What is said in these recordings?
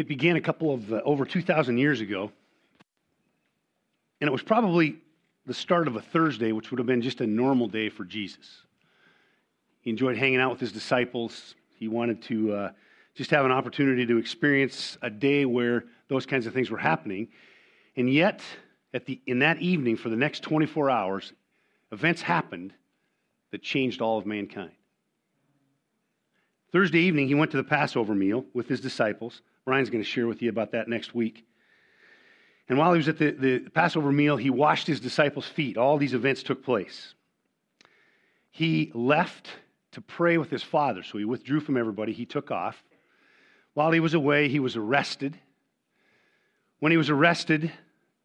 It began a couple of uh, over 2,000 years ago. And it was probably the start of a Thursday, which would have been just a normal day for Jesus. He enjoyed hanging out with his disciples. He wanted to uh, just have an opportunity to experience a day where those kinds of things were happening. And yet, at the, in that evening, for the next 24 hours, events happened that changed all of mankind. Thursday evening, he went to the Passover meal with his disciples. Brian's going to share with you about that next week. And while he was at the, the Passover meal, he washed his disciples' feet. All these events took place. He left to pray with his father, so he withdrew from everybody. He took off. While he was away, he was arrested. When he was arrested,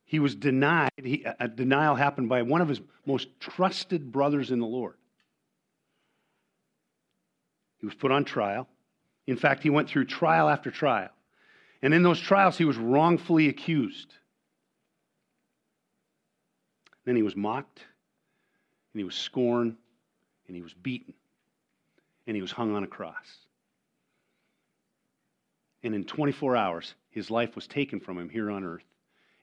he was denied. He, a denial happened by one of his most trusted brothers in the Lord. He was put on trial. In fact, he went through trial after trial. And in those trials, he was wrongfully accused. Then he was mocked, and he was scorned, and he was beaten, and he was hung on a cross. And in 24 hours, his life was taken from him here on earth,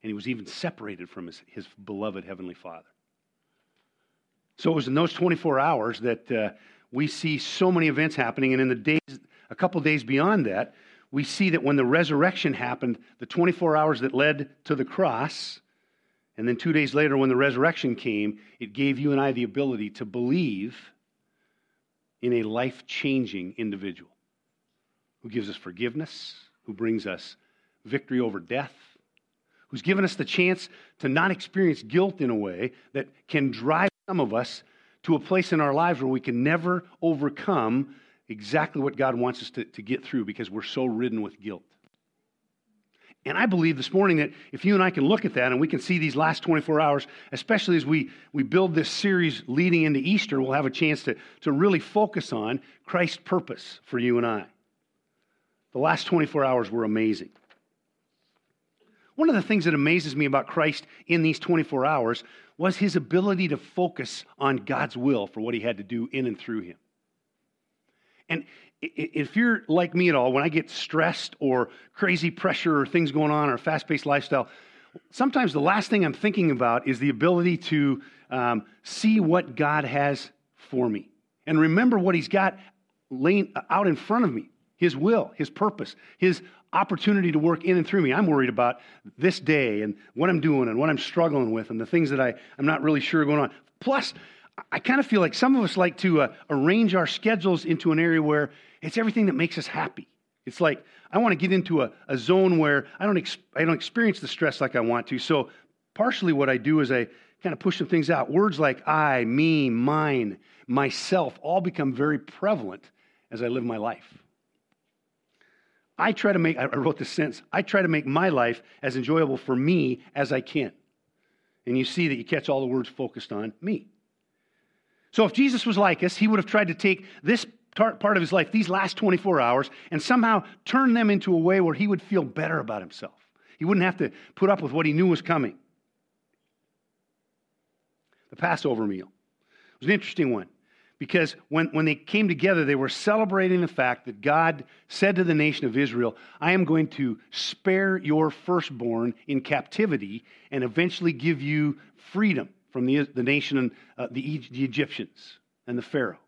and he was even separated from his, his beloved Heavenly Father. So it was in those 24 hours that uh, we see so many events happening. And in the days, a couple days beyond that, we see that when the resurrection happened, the 24 hours that led to the cross, and then two days later, when the resurrection came, it gave you and I the ability to believe in a life changing individual who gives us forgiveness, who brings us victory over death, who's given us the chance to not experience guilt in a way that can drive some of us to a place in our lives where we can never overcome exactly what God wants us to, to get through because we're so ridden with guilt. And I believe this morning that if you and I can look at that and we can see these last 24 hours, especially as we, we build this series leading into Easter, we'll have a chance to, to really focus on Christ's purpose for you and I. The last 24 hours were amazing. One of the things that amazes me about Christ in these 24 hours was his ability to focus on God's will for what he had to do in and through him. And if you're like me at all, when I get stressed or crazy pressure or things going on or a fast paced lifestyle, sometimes the last thing I'm thinking about is the ability to um, see what God has for me and remember what He's got laying out in front of me His will, His purpose, His opportunity to work in and through me. I'm worried about this day and what I'm doing and what I'm struggling with and the things that I, I'm not really sure are going on. Plus, I kind of feel like some of us like to uh, arrange our schedules into an area where it's everything that makes us happy. It's like I want to get into a, a zone where I don't, ex- I don't experience the stress like I want to. So, partially what I do is I kind of push some things out. Words like I, me, mine, myself all become very prevalent as I live my life. I try to make, I wrote this sentence, I try to make my life as enjoyable for me as I can. And you see that you catch all the words focused on me. So if Jesus was like us, he would have tried to take this part of his life, these last 24 hours, and somehow turn them into a way where he would feel better about himself. He wouldn't have to put up with what he knew was coming. The Passover meal was an interesting one because when, when they came together, they were celebrating the fact that God said to the nation of Israel, I am going to spare your firstborn in captivity and eventually give you freedom from the, the nation and uh, the, the Egyptians and the Pharaoh.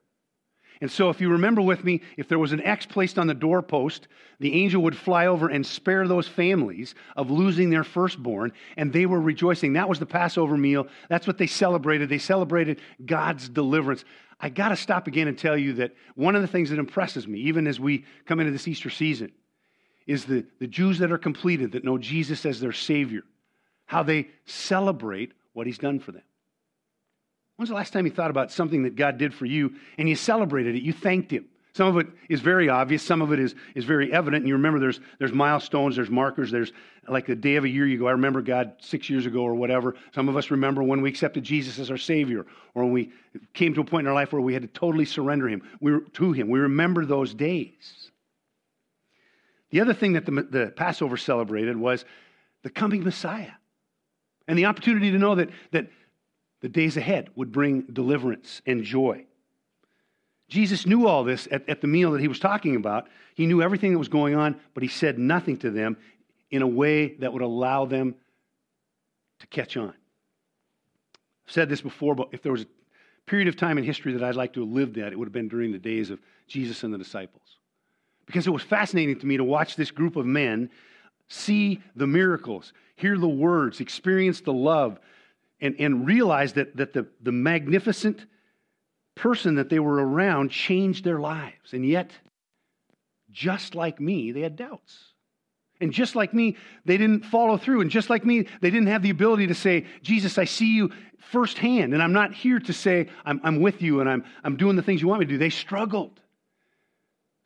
And so, if you remember with me, if there was an X placed on the doorpost, the angel would fly over and spare those families of losing their firstborn, and they were rejoicing. That was the Passover meal. That's what they celebrated. They celebrated God's deliverance. I got to stop again and tell you that one of the things that impresses me, even as we come into this Easter season, is the, the Jews that are completed, that know Jesus as their Savior, how they celebrate what He's done for them. When's the last time you thought about something that God did for you and you celebrated it? You thanked Him. Some of it is very obvious, some of it is, is very evident. And you remember there's, there's milestones, there's markers, there's like the day of a year you go, I remember God six years ago or whatever. Some of us remember when we accepted Jesus as our Savior or when we came to a point in our life where we had to totally surrender Him we to Him. We remember those days. The other thing that the, the Passover celebrated was the coming Messiah and the opportunity to know that, that the days ahead would bring deliverance and joy. Jesus knew all this at, at the meal that he was talking about. He knew everything that was going on, but he said nothing to them in a way that would allow them to catch on. I've said this before, but if there was a period of time in history that I'd like to have lived at, it would have been during the days of Jesus and the disciples. Because it was fascinating to me to watch this group of men see the miracles, hear the words, experience the love, and, and realize that, that the, the magnificent person that they were around changed their lives. And yet, just like me, they had doubts. And just like me, they didn't follow through. And just like me, they didn't have the ability to say, Jesus, I see you firsthand. And I'm not here to say, I'm, I'm with you and I'm, I'm doing the things you want me to do. They struggled.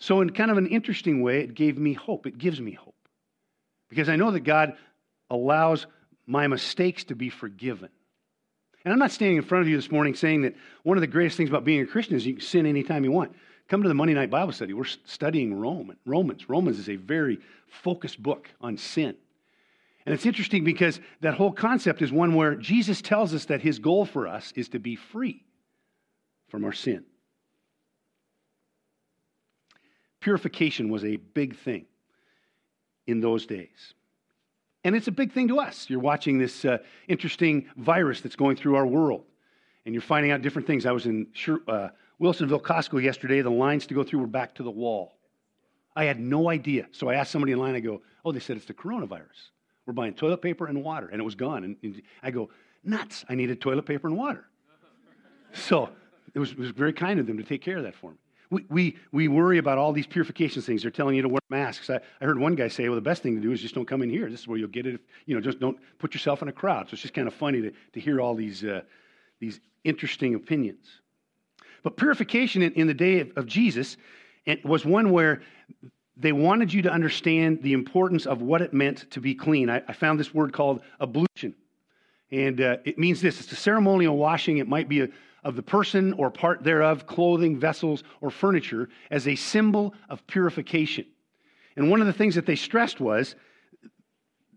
So, in kind of an interesting way, it gave me hope. It gives me hope. Because I know that God allows my mistakes to be forgiven. And I'm not standing in front of you this morning saying that one of the greatest things about being a Christian is you can sin anytime you want. Come to the Monday night Bible study. We're studying Roman, Romans. Romans is a very focused book on sin. And it's interesting because that whole concept is one where Jesus tells us that his goal for us is to be free from our sin. Purification was a big thing in those days. And it's a big thing to us. You're watching this uh, interesting virus that's going through our world, and you're finding out different things. I was in uh, Wilsonville Costco yesterday. The lines to go through were back to the wall. I had no idea. So I asked somebody in line, I go, Oh, they said it's the coronavirus. We're buying toilet paper and water, and it was gone. And, and I go, Nuts. I needed toilet paper and water. so it was, it was very kind of them to take care of that for me. We, we, we worry about all these purification things. They're telling you to wear masks. I, I heard one guy say, well, the best thing to do is just don't come in here. This is where you'll get it. If, you know, just don't put yourself in a crowd. So it's just kind of funny to, to hear all these, uh, these interesting opinions. But purification in, in the day of, of Jesus it was one where they wanted you to understand the importance of what it meant to be clean. I, I found this word called ablution. And uh, it means this it's a ceremonial washing. It might be a, of the person or part thereof, clothing, vessels, or furniture, as a symbol of purification. And one of the things that they stressed was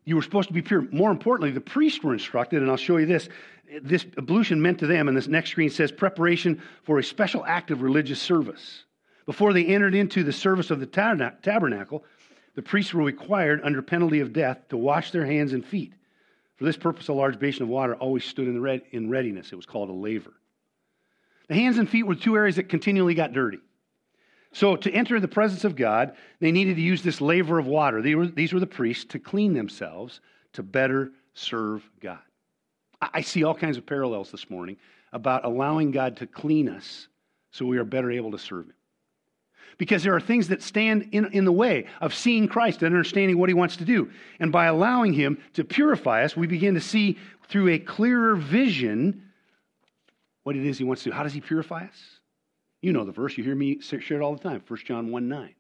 you were supposed to be pure. More importantly, the priests were instructed, and I'll show you this. This ablution meant to them, and this next screen says preparation for a special act of religious service. Before they entered into the service of the tabernacle, the priests were required, under penalty of death, to wash their hands and feet. For this purpose, a large basin of water always stood in, readiness. It was called a laver. The hands and feet were two areas that continually got dirty. So, to enter the presence of God, they needed to use this laver of water. Were, these were the priests to clean themselves to better serve God. I see all kinds of parallels this morning about allowing God to clean us so we are better able to serve Him. Because there are things that stand in, in the way of seeing Christ and understanding what He wants to do. And by allowing Him to purify us, we begin to see through a clearer vision what it is he wants to do. How does he purify us? You know the verse. You hear me share it all the time 1 John 1 9.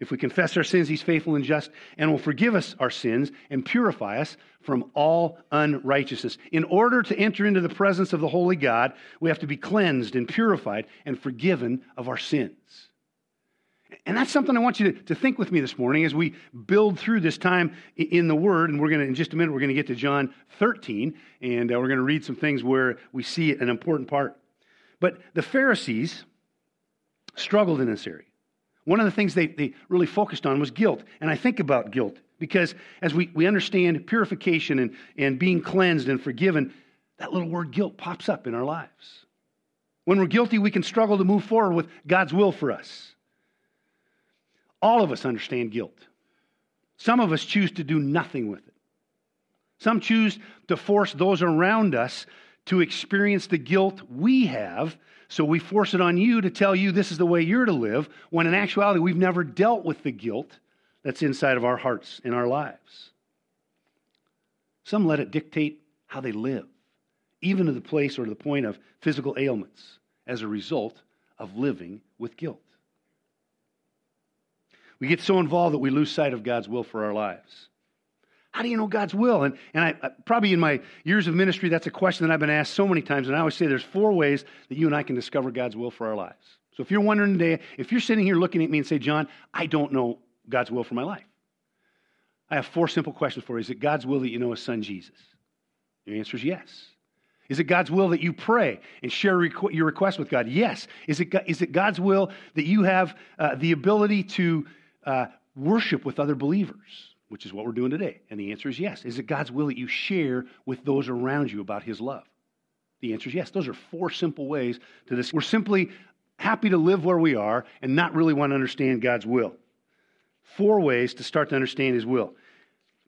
If we confess our sins, he's faithful and just and will forgive us our sins and purify us from all unrighteousness. In order to enter into the presence of the holy God, we have to be cleansed and purified and forgiven of our sins. And that's something I want you to, to think with me this morning as we build through this time in the Word. And we're going to, in just a minute, we're going to get to John 13, and uh, we're going to read some things where we see an important part. But the Pharisees struggled in this area. One of the things they, they really focused on was guilt. And I think about guilt because as we, we understand purification and, and being cleansed and forgiven, that little word guilt pops up in our lives. When we're guilty, we can struggle to move forward with God's will for us. All of us understand guilt. Some of us choose to do nothing with it. Some choose to force those around us to experience the guilt we have, so we force it on you to tell you this is the way you're to live, when in actuality, we've never dealt with the guilt that's inside of our hearts and our lives. Some let it dictate how they live, even to the place or to the point of physical ailments as a result of living with guilt. We get so involved that we lose sight of God's will for our lives. How do you know God's will? And, and I, I, probably in my years of ministry, that's a question that I've been asked so many times. And I always say there's four ways that you and I can discover God's will for our lives. So if you're wondering today, if you're sitting here looking at me and say, John, I don't know God's will for my life, I have four simple questions for you. Is it God's will that you know His Son Jesus? Your answer is yes. Is it God's will that you pray and share your request with God? Yes. Is it, is it God's will that you have uh, the ability to uh, worship with other believers, which is what we're doing today? And the answer is yes. Is it God's will that you share with those around you about His love? The answer is yes. Those are four simple ways to this. We're simply happy to live where we are and not really want to understand God's will. Four ways to start to understand His will.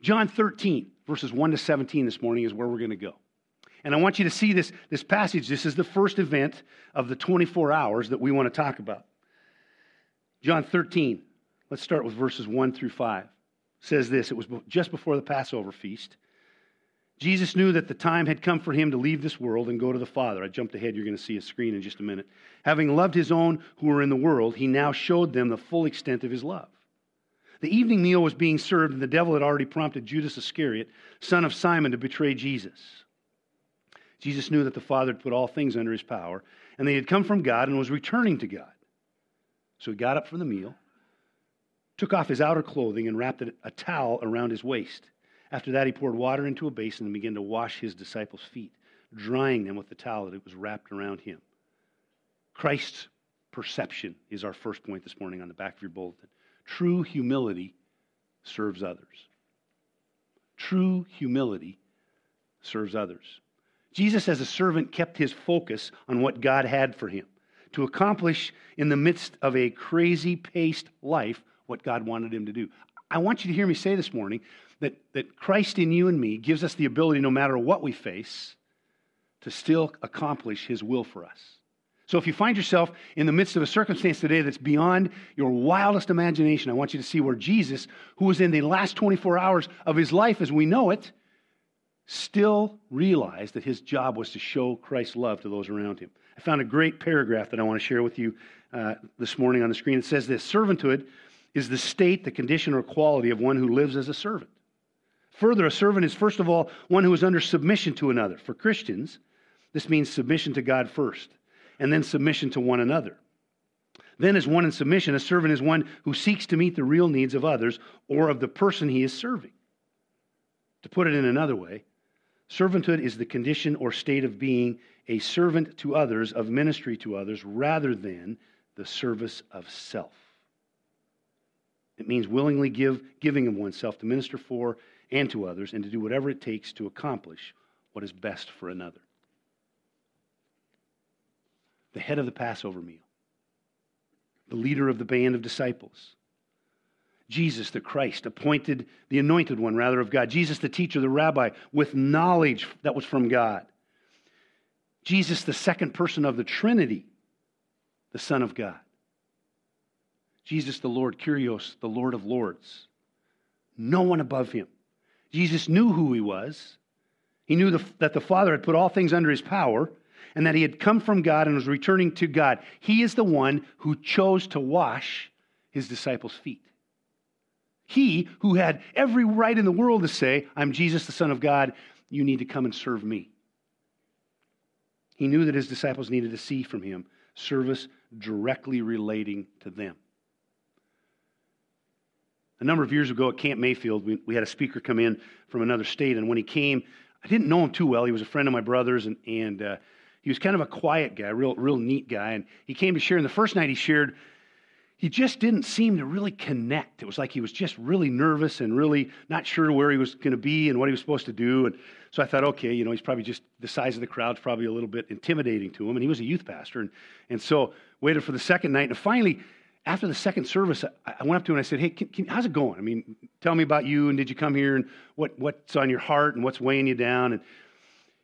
John 13, verses 1 to 17 this morning is where we're going to go. And I want you to see this, this passage. This is the first event of the 24 hours that we want to talk about. John 13, let's start with verses 1 through 5. Says this It was just before the Passover feast. Jesus knew that the time had come for him to leave this world and go to the Father. I jumped ahead. You're going to see a screen in just a minute. Having loved his own who were in the world, he now showed them the full extent of his love. The evening meal was being served, and the devil had already prompted Judas Iscariot, son of Simon, to betray Jesus. Jesus knew that the Father had put all things under his power, and that he had come from God and was returning to God. So he got up from the meal, took off his outer clothing, and wrapped a towel around his waist. After that, he poured water into a basin and began to wash his disciples' feet, drying them with the towel that was wrapped around him. Christ's perception is our first point this morning on the back of your bulletin. True humility serves others. True humility serves others. Jesus, as a servant, kept his focus on what God had for him to accomplish in the midst of a crazy paced life what God wanted him to do. I want you to hear me say this morning that, that Christ in you and me gives us the ability, no matter what we face, to still accomplish his will for us. So if you find yourself in the midst of a circumstance today that's beyond your wildest imagination, I want you to see where Jesus, who was in the last 24 hours of his life as we know it, still realized that his job was to show Christ's love to those around him. I found a great paragraph that I want to share with you uh, this morning on the screen. It says this Servanthood is the state, the condition, or quality of one who lives as a servant. Further, a servant is first of all one who is under submission to another. For Christians, this means submission to God first, and then submission to one another. Then, as one in submission, a servant is one who seeks to meet the real needs of others or of the person he is serving. To put it in another way, Servanthood is the condition or state of being a servant to others, of ministry to others, rather than the service of self. It means willingly give, giving of oneself to minister for and to others, and to do whatever it takes to accomplish what is best for another. The head of the Passover meal, the leader of the band of disciples, Jesus the Christ, appointed the anointed one, rather, of God. Jesus the teacher, the rabbi, with knowledge that was from God. Jesus the second person of the Trinity, the Son of God. Jesus the Lord, Kyrios, the Lord of Lords. No one above him. Jesus knew who he was. He knew the, that the Father had put all things under his power and that he had come from God and was returning to God. He is the one who chose to wash his disciples' feet. He who had every right in the world to say, I'm Jesus, the Son of God, you need to come and serve me. He knew that his disciples needed to see from him service directly relating to them. A number of years ago at Camp Mayfield, we, we had a speaker come in from another state, and when he came, I didn't know him too well. He was a friend of my brother's, and, and uh, he was kind of a quiet guy, real, real neat guy. And he came to share, and the first night he shared he just didn't seem to really connect. It was like he was just really nervous and really not sure where he was going to be and what he was supposed to do. And so I thought, okay, you know, he's probably just the size of the crowd's probably a little bit intimidating to him. And he was a youth pastor. And, and so waited for the second night. And finally, after the second service, I, went up to him and I said, hey, can, can, how's it going? I mean, tell me about you and did you come here and what, what's on your heart and what's weighing you down? And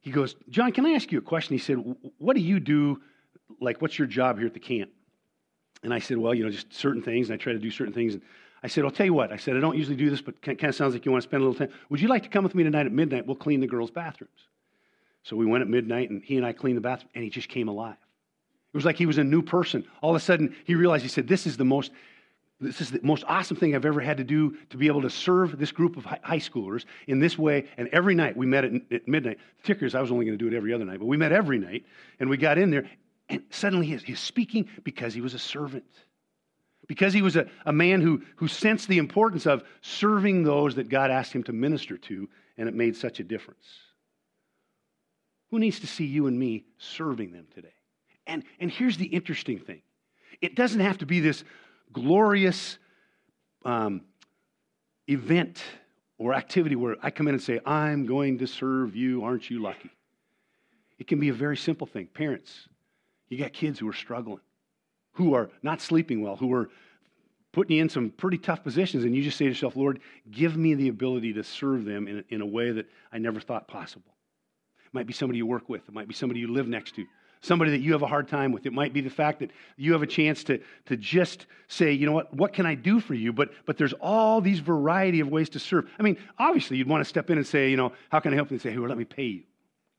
he goes, John, can I ask you a question? He said, what do you do? Like, what's your job here at the camp? And I said, well, you know, just certain things. And I try to do certain things. And I said, I'll tell you what. I said, I don't usually do this, but kind of sounds like you want to spend a little time. Would you like to come with me tonight at midnight? We'll clean the girls' bathrooms. So we went at midnight, and he and I cleaned the bathroom, and he just came alive. It was like he was a new person. All of a sudden, he realized, he said, this is the most this is the most awesome thing I've ever had to do to be able to serve this group of high schoolers in this way. And every night we met at, midnight. The ticker is I was only going to do it every other night, but we met every night. And we got in there, and suddenly he's, he's speaking because he was a servant. Because he was a, a man who, who sensed the importance of serving those that God asked him to minister to, and it made such a difference. Who needs to see you and me serving them today? And, and here's the interesting thing it doesn't have to be this glorious um, event or activity where I come in and say, I'm going to serve you. Aren't you lucky? It can be a very simple thing. Parents, you got kids who are struggling, who are not sleeping well, who are putting you in some pretty tough positions, and you just say to yourself, Lord, give me the ability to serve them in, in a way that I never thought possible. It might be somebody you work with, it might be somebody you live next to, somebody that you have a hard time with. It might be the fact that you have a chance to, to just say, you know what, what can I do for you? But, but there's all these variety of ways to serve. I mean, obviously, you'd want to step in and say, you know, how can I help you? And say, hey, well, let me pay you.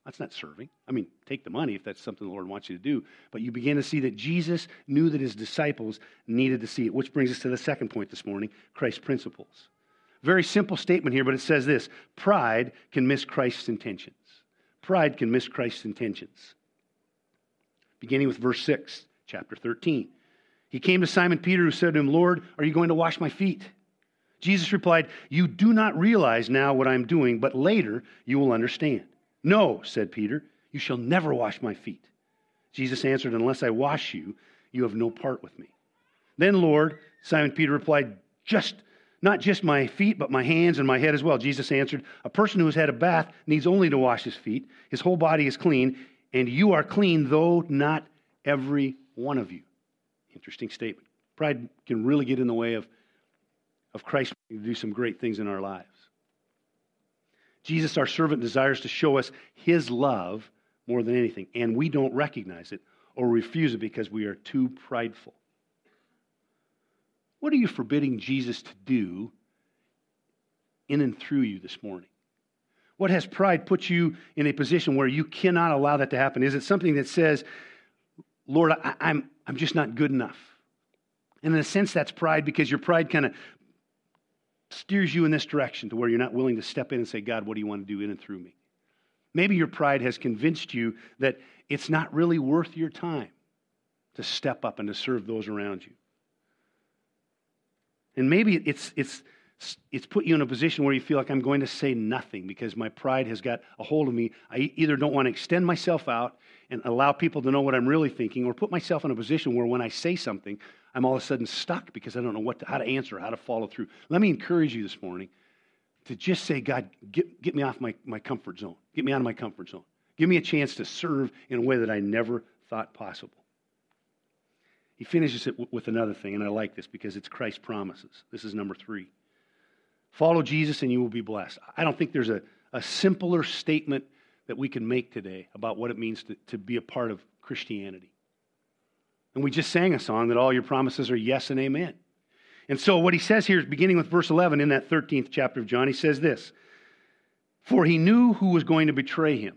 That's not serving. I mean, take the money if that's something the Lord wants you to do. But you begin to see that Jesus knew that his disciples needed to see it, which brings us to the second point this morning Christ's principles. Very simple statement here, but it says this pride can miss Christ's intentions. Pride can miss Christ's intentions. Beginning with verse 6, chapter 13. He came to Simon Peter, who said to him, Lord, are you going to wash my feet? Jesus replied, You do not realize now what I'm doing, but later you will understand. No, said Peter, you shall never wash my feet. Jesus answered, Unless I wash you, you have no part with me. Then, Lord, Simon Peter replied, Just not just my feet, but my hands and my head as well. Jesus answered, A person who has had a bath needs only to wash his feet. His whole body is clean, and you are clean, though not every one of you. Interesting statement. Pride can really get in the way of, of Christ to do some great things in our lives. Jesus, our servant, desires to show us his love more than anything, and we don't recognize it or refuse it because we are too prideful. What are you forbidding Jesus to do in and through you this morning? What has pride put you in a position where you cannot allow that to happen? Is it something that says, Lord, I, am I'm, I'm just not good enough? And in a sense, that's pride because your pride kind of steers you in this direction to where you're not willing to step in and say, God, what do you want to do in and through me? Maybe your pride has convinced you that it's not really worth your time to step up and to serve those around you. And maybe it's, it's, it's put you in a position where you feel like I'm going to say nothing because my pride has got a hold of me. I either don't want to extend myself out and allow people to know what I'm really thinking, or put myself in a position where when I say something, I'm all of a sudden stuck because I don't know what to, how to answer, how to follow through. Let me encourage you this morning to just say, God, get, get me off my, my comfort zone. Get me out of my comfort zone. Give me a chance to serve in a way that I never thought possible. He finishes it with another thing, and I like this because it's Christ's promises. This is number three. Follow Jesus and you will be blessed. I don't think there's a, a simpler statement that we can make today about what it means to, to be a part of Christianity. And we just sang a song that all your promises are yes and amen. And so what he says here is beginning with verse 11 in that 13th chapter of John, he says this For he knew who was going to betray him.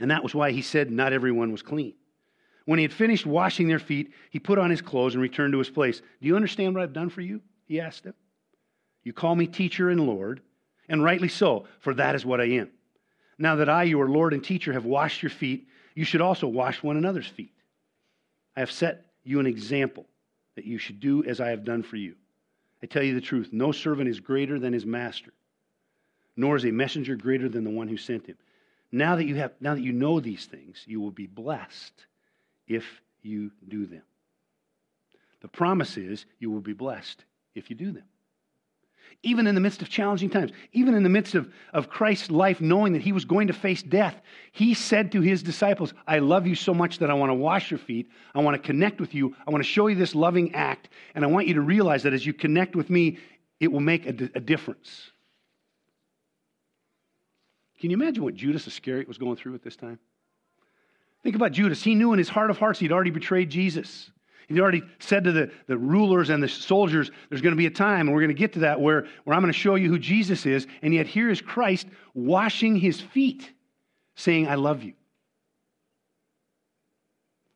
And that was why he said, Not everyone was clean. When he had finished washing their feet, he put on his clothes and returned to his place. Do you understand what I've done for you? He asked them. You call me teacher and Lord, and rightly so, for that is what I am. Now that I, your Lord and teacher, have washed your feet, you should also wash one another's feet. I have set you an example that you should do as I have done for you. I tell you the truth no servant is greater than his master, nor is a messenger greater than the one who sent him. Now that you, have, now that you know these things, you will be blessed if you do them. The promise is you will be blessed if you do them even in the midst of challenging times, even in the midst of, of Christ's life, knowing that he was going to face death, he said to his disciples, I love you so much that I want to wash your feet. I want to connect with you. I want to show you this loving act. And I want you to realize that as you connect with me, it will make a, a difference. Can you imagine what Judas Iscariot was going through at this time? Think about Judas. He knew in his heart of hearts he'd already betrayed Jesus. He already said to the, the rulers and the soldiers, there's going to be a time, and we're going to get to that, where, where I'm going to show you who Jesus is. And yet here is Christ washing his feet, saying, I love you.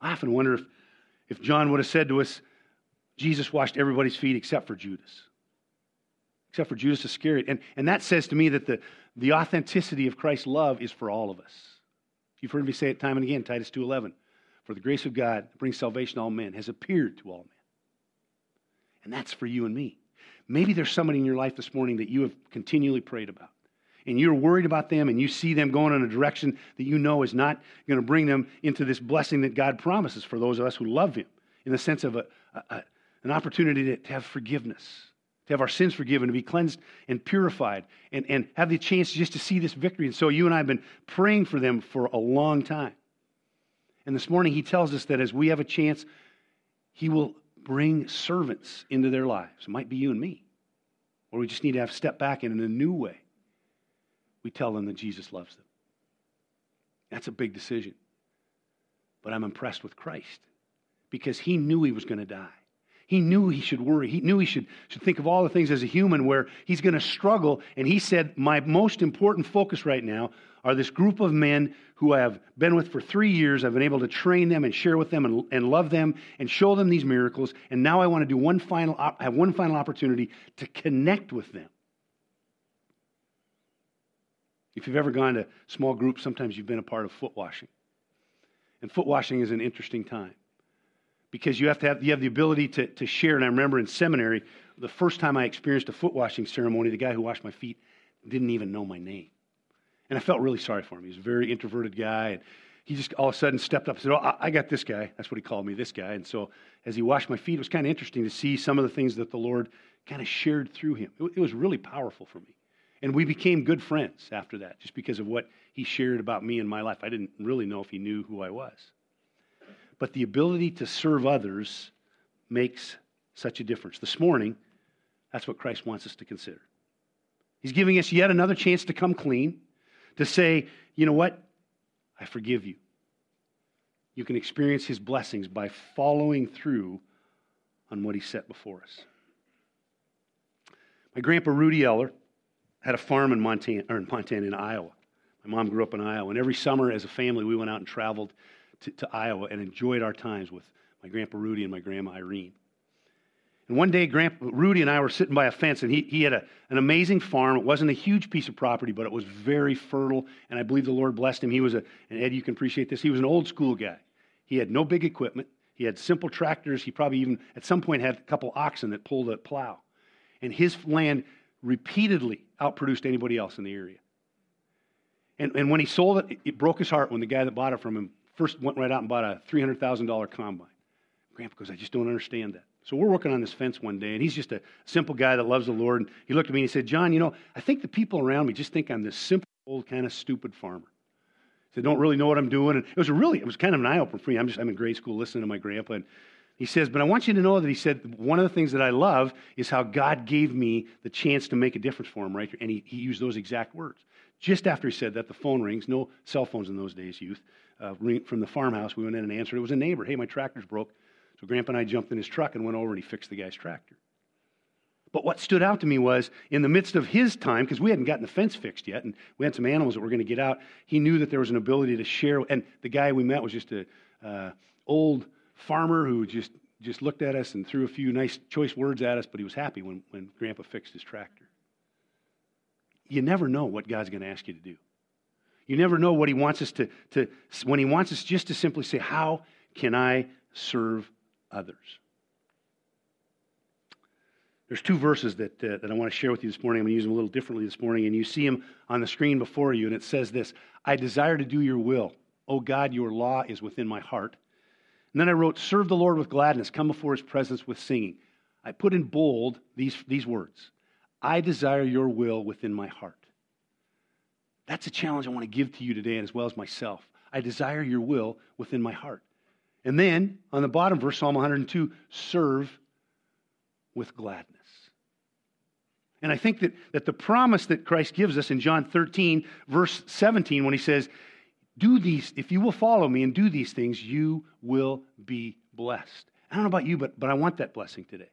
I often wonder if, if John would have said to us, Jesus washed everybody's feet except for Judas, except for Judas Iscariot. And, and that says to me that the, the authenticity of Christ's love is for all of us. You've heard me say it time and again, Titus 2.11. For the grace of God that brings salvation to all men has appeared to all men. And that's for you and me. Maybe there's somebody in your life this morning that you have continually prayed about. and you're worried about them and you see them going in a direction that you know is not going to bring them into this blessing that God promises for those of us who love Him, in the sense of a, a, an opportunity to, to have forgiveness, to have our sins forgiven, to be cleansed and purified, and, and have the chance just to see this victory. And so you and I have been praying for them for a long time. And this morning, He tells us that as we have a chance, He will bring servants into their lives. It might be you and me. Or we just need to have step back and in a new way. We tell them that Jesus loves them. That's a big decision. But I'm impressed with Christ because he knew he was going to die. He knew he should worry. He knew he should, should think of all the things as a human where he's going to struggle. And he said, My most important focus right now are this group of men who I have been with for three years. I've been able to train them and share with them and, and love them and show them these miracles. And now I want to do one final, have one final opportunity to connect with them. If you've ever gone to small groups, sometimes you've been a part of foot washing. And foot washing is an interesting time because you have to have, you have the ability to, to share. And I remember in seminary, the first time I experienced a foot washing ceremony, the guy who washed my feet didn't even know my name. And I felt really sorry for him. He was a very introverted guy. And he just all of a sudden stepped up and said, Oh, I got this guy. That's what he called me, this guy. And so as he washed my feet, it was kind of interesting to see some of the things that the Lord kind of shared through him. It was really powerful for me. And we became good friends after that, just because of what he shared about me and my life. I didn't really know if he knew who I was. But the ability to serve others makes such a difference. This morning, that's what Christ wants us to consider. He's giving us yet another chance to come clean to say, you know what? I forgive you. You can experience his blessings by following through on what he set before us. My grandpa Rudy Eller had a farm in Montana, or in Montana, in Iowa. My mom grew up in Iowa, and every summer as a family, we went out and traveled to, to Iowa and enjoyed our times with my grandpa Rudy and my grandma Irene. And one day, Grandpa Rudy and I were sitting by a fence, and he, he had a, an amazing farm. It wasn't a huge piece of property, but it was very fertile, and I believe the Lord blessed him. He was a, and Ed, you can appreciate this, he was an old school guy. He had no big equipment. He had simple tractors. He probably even, at some point, had a couple oxen that pulled a plow. And his land repeatedly outproduced anybody else in the area. And, and when he sold it, it broke his heart when the guy that bought it from him first went right out and bought a $300,000 combine. Grandpa goes, I just don't understand that. So we're working on this fence one day, and he's just a simple guy that loves the Lord. And he looked at me and he said, John, you know, I think the people around me just think I'm this simple, old, kind of stupid farmer. They don't really know what I'm doing. And it was really, it was kind of an eye opener for me. I'm just, I'm in grade school listening to my grandpa. And he says, but I want you to know that he said, one of the things that I love is how God gave me the chance to make a difference for him right. And he, he used those exact words. Just after he said that, the phone rings. No cell phones in those days, youth. Uh, from the farmhouse, we went in and answered. It was a neighbor. Hey, my tractor's broke. So Grandpa and I jumped in his truck and went over and he fixed the guy's tractor. But what stood out to me was in the midst of his time, because we hadn't gotten the fence fixed yet, and we had some animals that were going to get out, he knew that there was an ability to share. And the guy we met was just an uh, old farmer who just just looked at us and threw a few nice choice words at us, but he was happy when, when Grandpa fixed his tractor. You never know what God's going to ask you to do. You never know what he wants us to, to when he wants us just to simply say, How can I serve others. There's two verses that, uh, that I want to share with you this morning. I'm going to use them a little differently this morning, and you see them on the screen before you, and it says this I desire to do your will. O God, your law is within my heart. And then I wrote, Serve the Lord with gladness, come before his presence with singing. I put in bold these, these words I desire your will within my heart. That's a challenge I want to give to you today, as well as myself. I desire your will within my heart. And then on the bottom verse, Psalm 102, serve with gladness. And I think that, that the promise that Christ gives us in John 13, verse 17, when he says, Do these, if you will follow me and do these things, you will be blessed. I don't know about you, but, but I want that blessing today.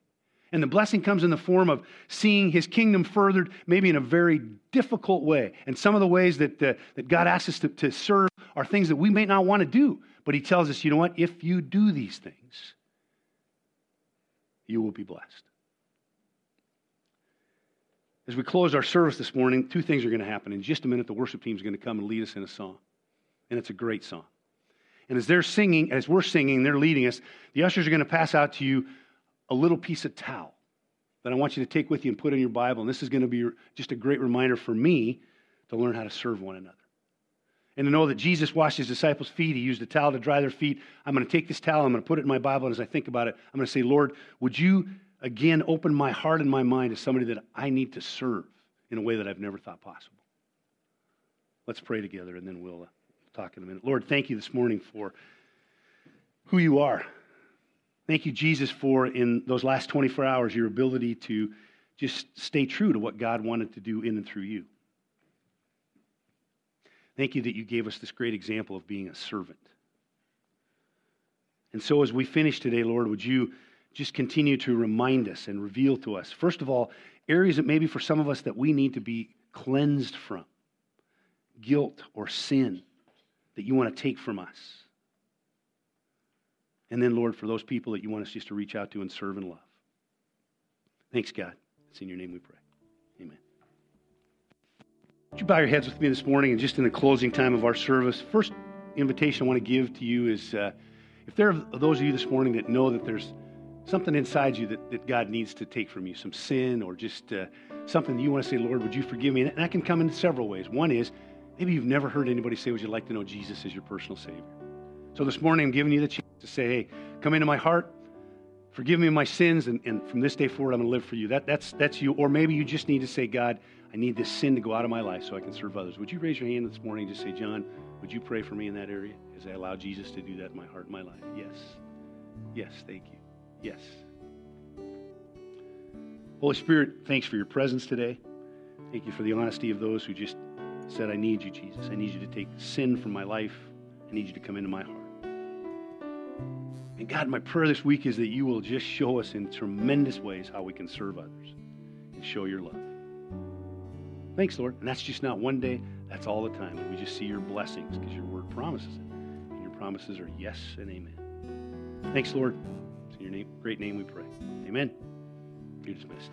And the blessing comes in the form of seeing his kingdom furthered, maybe in a very difficult way. And some of the ways that, uh, that God asks us to, to serve are things that we may not want to do. But he tells us, you know what? If you do these things, you will be blessed. As we close our service this morning, two things are going to happen. In just a minute, the worship team is going to come and lead us in a song. And it's a great song. And as they're singing, as we're singing, they're leading us, the ushers are going to pass out to you a little piece of towel that I want you to take with you and put in your Bible. And this is going to be just a great reminder for me to learn how to serve one another. And to know that Jesus washed his disciples' feet. He used a towel to dry their feet. I'm going to take this towel, I'm going to put it in my Bible, and as I think about it, I'm going to say, Lord, would you again open my heart and my mind to somebody that I need to serve in a way that I've never thought possible? Let's pray together, and then we'll uh, talk in a minute. Lord, thank you this morning for who you are. Thank you, Jesus, for in those last 24 hours, your ability to just stay true to what God wanted to do in and through you. Thank you that you gave us this great example of being a servant. And so, as we finish today, Lord, would you just continue to remind us and reveal to us, first of all, areas that maybe for some of us that we need to be cleansed from guilt or sin that you want to take from us. And then, Lord, for those people that you want us just to reach out to and serve and love. Thanks, God. It's in your name we pray. Amen. Would you bow your heads with me this morning and just in the closing time of our service? First invitation I want to give to you is uh, if there are those of you this morning that know that there's something inside you that, that God needs to take from you, some sin or just uh, something that you want to say, Lord, would you forgive me? And that can come in several ways. One is maybe you've never heard anybody say, Would you like to know Jesus as your personal Savior? So this morning I'm giving you the chance to say, Hey, come into my heart. Forgive me my sins, and, and from this day forward, I'm going to live for you. That, that's, that's you. Or maybe you just need to say, God, I need this sin to go out of my life so I can serve others. Would you raise your hand this morning and just say, John, would you pray for me in that area as I allow Jesus to do that in my heart and my life? Yes. Yes, thank you. Yes. Holy Spirit, thanks for your presence today. Thank you for the honesty of those who just said, I need you, Jesus. I need you to take sin from my life. I need you to come into my heart. And God, my prayer this week is that you will just show us in tremendous ways how we can serve others and show your love. Thanks, Lord. And that's just not one day, that's all the time. And we just see your blessings because your word promises it. And your promises are yes and amen. Thanks, Lord. It's in your name, great name we pray. Amen. You're dismissed.